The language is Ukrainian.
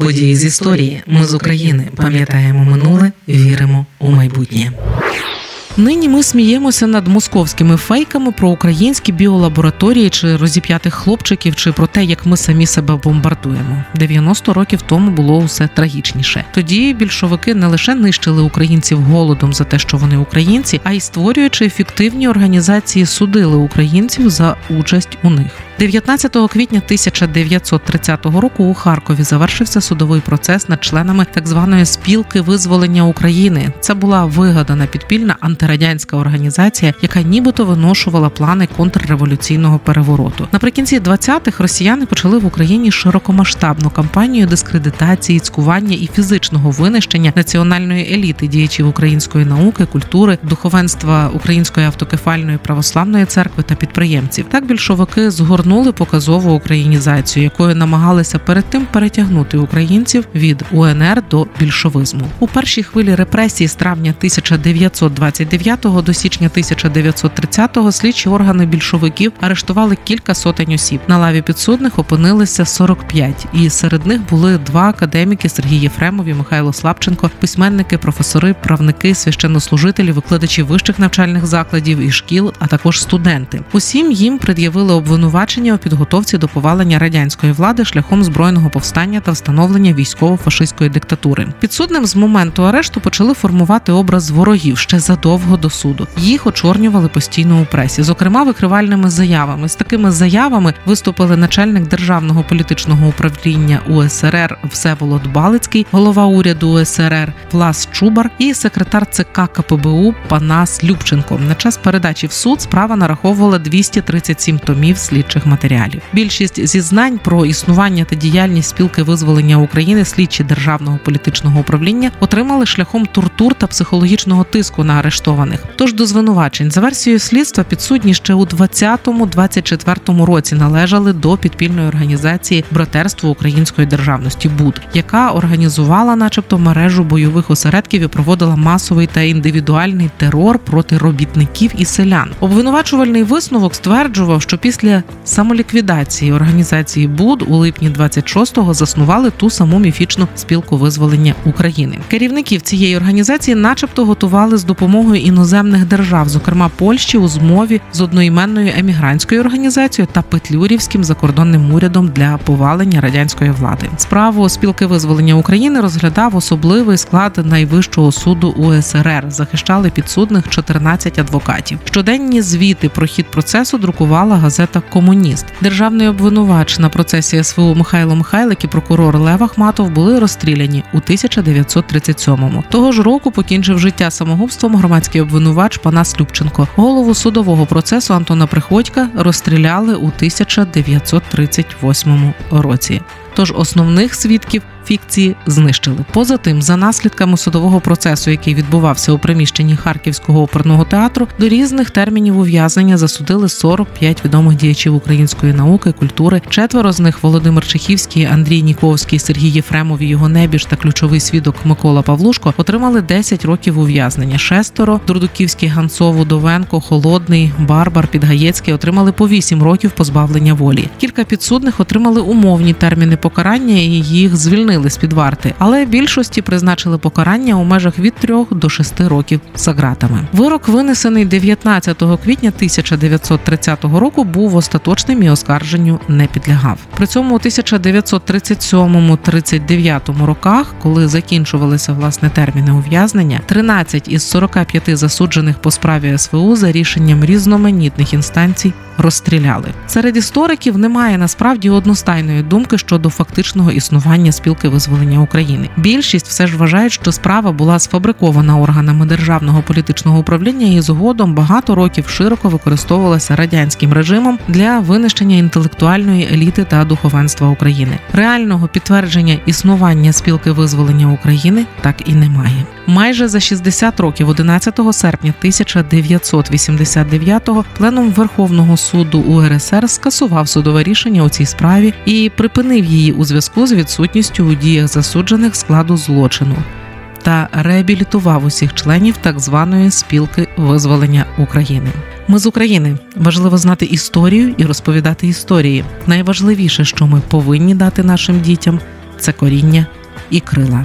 Події з історії. Ми з України пам'ятаємо минуле, віримо у майбутнє. Нині ми сміємося над московськими фейками про українські біолабораторії чи розіп'ятих хлопчиків, чи про те, як ми самі себе бомбардуємо. 90 років тому було усе трагічніше. Тоді більшовики не лише нищили українців голодом за те, що вони українці, а й створюючи ефективні організації, судили українців за участь у них. 19 квітня 1930 року у Харкові завершився судовий процес над членами так званої спілки визволення України. Це була вигадана підпільна антирадянська організація, яка нібито виношувала плани контрреволюційного перевороту. Наприкінці 20-х росіяни почали в Україні широкомасштабну кампанію дискредитації, цькування і фізичного винищення національної еліти діячів української науки, культури, духовенства Української автокефальної православної церкви та підприємців. Так більшовики згорнули розгорнули показову українізацію, якою намагалися перед тим перетягнути українців від УНР до більшовизму. У першій хвилі репресії з травня 1929 до січня 1930 слідчі органи більшовиків арештували кілька сотень осіб. На лаві підсудних опинилися 45, і серед них були два академіки Сергій Єфремов і Михайло Слабченко, письменники, професори, правники, священнослужителі, викладачі вищих навчальних закладів і шкіл, а також студенти. Усім їм пред'явили обвинувачення рішення у підготовці до повалення радянської влади шляхом збройного повстання та встановлення військово-фашистської диктатури. Підсудним з моменту арешту почали формувати образ ворогів ще задовго до суду. Їх очорнювали постійно у пресі, зокрема викривальними заявами. З такими заявами виступили начальник державного політичного управління УСРР Всеволод Балицький, голова уряду УСРР Влас Чубар і секретар ЦК КПБУ Панас Любченко. На час передачі в суд справа нараховувала 237 томів слідчих матеріалів. Більшість зізнань про існування та діяльність спілки визволення України слідчі державного політичного управління отримали шляхом тортур та психологічного тиску на арештованих. Тож до звинувачень за версією слідства підсудні ще у 20-24 році належали до підпільної організації братерство української державності БУД, яка організувала, начебто, мережу бойових осередків і проводила масовий та індивідуальний терор проти робітників і селян. Обвинувачувальний висновок стверджував, що після самоліквідації організації БУД у липні 26-го заснували ту саму міфічну спілку визволення України. Керівників цієї організації, начебто, готували з допомогою іноземних держав, зокрема Польщі, у змові з одноіменною емігрантською організацією та Петлюрівським закордонним урядом для повалення радянської влади. Справу спілки визволення України розглядав особливий склад найвищого суду УСРР. Захищали підсудних 14 адвокатів. Щоденні звіти про хід процесу друкувала газета Комуніст комуніст. Державний обвинувач на процесі СВУ Михайло Михайлик і прокурор Лев Ахматов були розстріляні у 1937-му. Того ж року покінчив життя самогубством громадський обвинувач Панас Любченко. Голову судового процесу Антона Приходька розстріляли у 1938 році. Тож основних свідків фікції знищили. Поза тим, за наслідками судового процесу, який відбувався у приміщенні Харківського оперного театру, до різних термінів ув'язнення засудили 45 відомих діячів української науки, культури. Четверо з них Володимир Чехівський, Андрій Ніковський, Сергій Єфремов, його небіж та ключовий свідок Микола Павлушко отримали 10 років ув'язнення. Шестеро Дурдуківський, Ганцов, Удовенко, Холодний, Барбар, Підгаєцький отримали по 8 років позбавлення волі. Кілька підсудних отримали умовні терміни покарання і їх звільнили звільнили з під варти, але більшості призначили покарання у межах від 3 до 6 років за ґратами. Вирок винесений 19 квітня 1930 року. Був остаточним і оскарженню не підлягав. При цьому у 1937-39 роках, коли закінчувалися власне терміни ув'язнення, 13 із 45 засуджених по справі СВУ за рішенням різноманітних інстанцій розстріляли. Серед істориків немає насправді одностайної думки щодо фактичного існування спілки визволення України. Більшість все ж вважають, що справа була сфабрикована органами державного політичного управління і згодом багато років широко використовувалася радянським режимом для винищення інтелектуальної еліти та духовенства України. Реального підтвердження існування спілки визволення України так і немає. Майже за 60 років, 11 серпня 1989-го пленум Верховного суду УРСР скасував судове рішення у цій справі і припинив її у зв'язку з відсутністю у діях засуджених складу злочину. Та реабілітував усіх членів так званої спілки визволення України. Ми з України важливо знати історію і розповідати історії. Найважливіше, що ми повинні дати нашим дітям це коріння і крила.